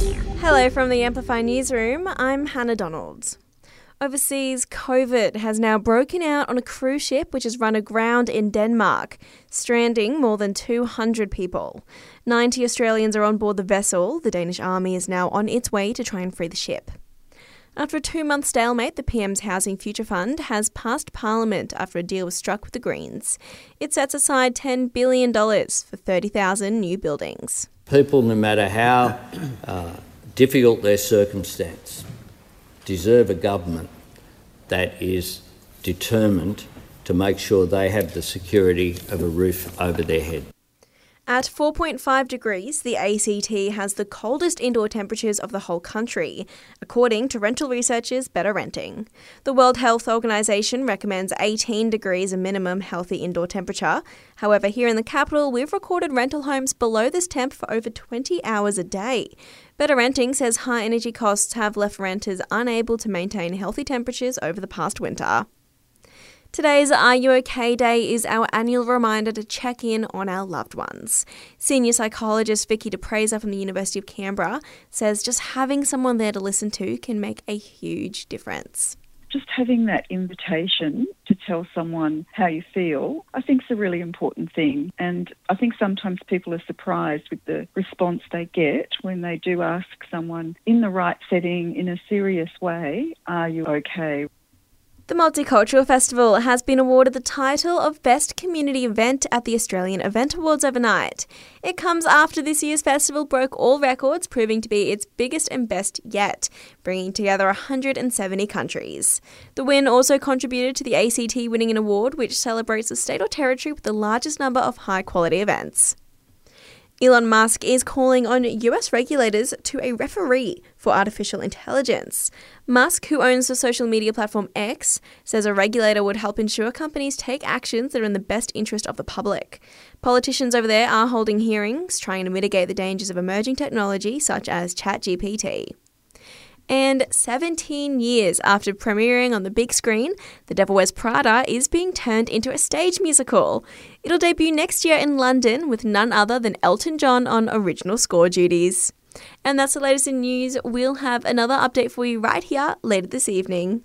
Hello from the Amplify Newsroom. I'm Hannah Donald. Overseas, COVID has now broken out on a cruise ship which has run aground in Denmark, stranding more than 200 people. 90 Australians are on board the vessel. The Danish army is now on its way to try and free the ship. After a two month stalemate, the PM's Housing Future Fund has passed Parliament after a deal was struck with the Greens. It sets aside $10 billion for 30,000 new buildings. People, no matter how uh, difficult their circumstance, deserve a government that is determined to make sure they have the security of a roof over their head. At 4.5 degrees, the ACT has the coldest indoor temperatures of the whole country, according to rental researchers Better Renting. The World Health Organization recommends 18 degrees a minimum healthy indoor temperature. However, here in the capital, we've recorded rental homes below this temp for over 20 hours a day. Better Renting says high energy costs have left renters unable to maintain healthy temperatures over the past winter. Today's Are You OK Day is our annual reminder to check in on our loved ones. Senior psychologist Vicky DePrazer from the University of Canberra says just having someone there to listen to can make a huge difference. Just having that invitation to tell someone how you feel, I think is a really important thing. And I think sometimes people are surprised with the response they get when they do ask someone in the right setting, in a serious way, Are you okay? The Multicultural Festival has been awarded the title of Best Community Event at the Australian Event Awards overnight. It comes after this year's festival broke all records, proving to be its biggest and best yet, bringing together 170 countries. The win also contributed to the ACT winning an award which celebrates the state or territory with the largest number of high quality events. Elon Musk is calling on US regulators to a referee for artificial intelligence. Musk, who owns the social media platform X, says a regulator would help ensure companies take actions that are in the best interest of the public. Politicians over there are holding hearings trying to mitigate the dangers of emerging technology such as ChatGPT. And 17 years after premiering on the big screen, The Devil Wears Prada is being turned into a stage musical. It'll debut next year in London with none other than Elton John on original score duties. And that's the latest in news. We'll have another update for you right here later this evening.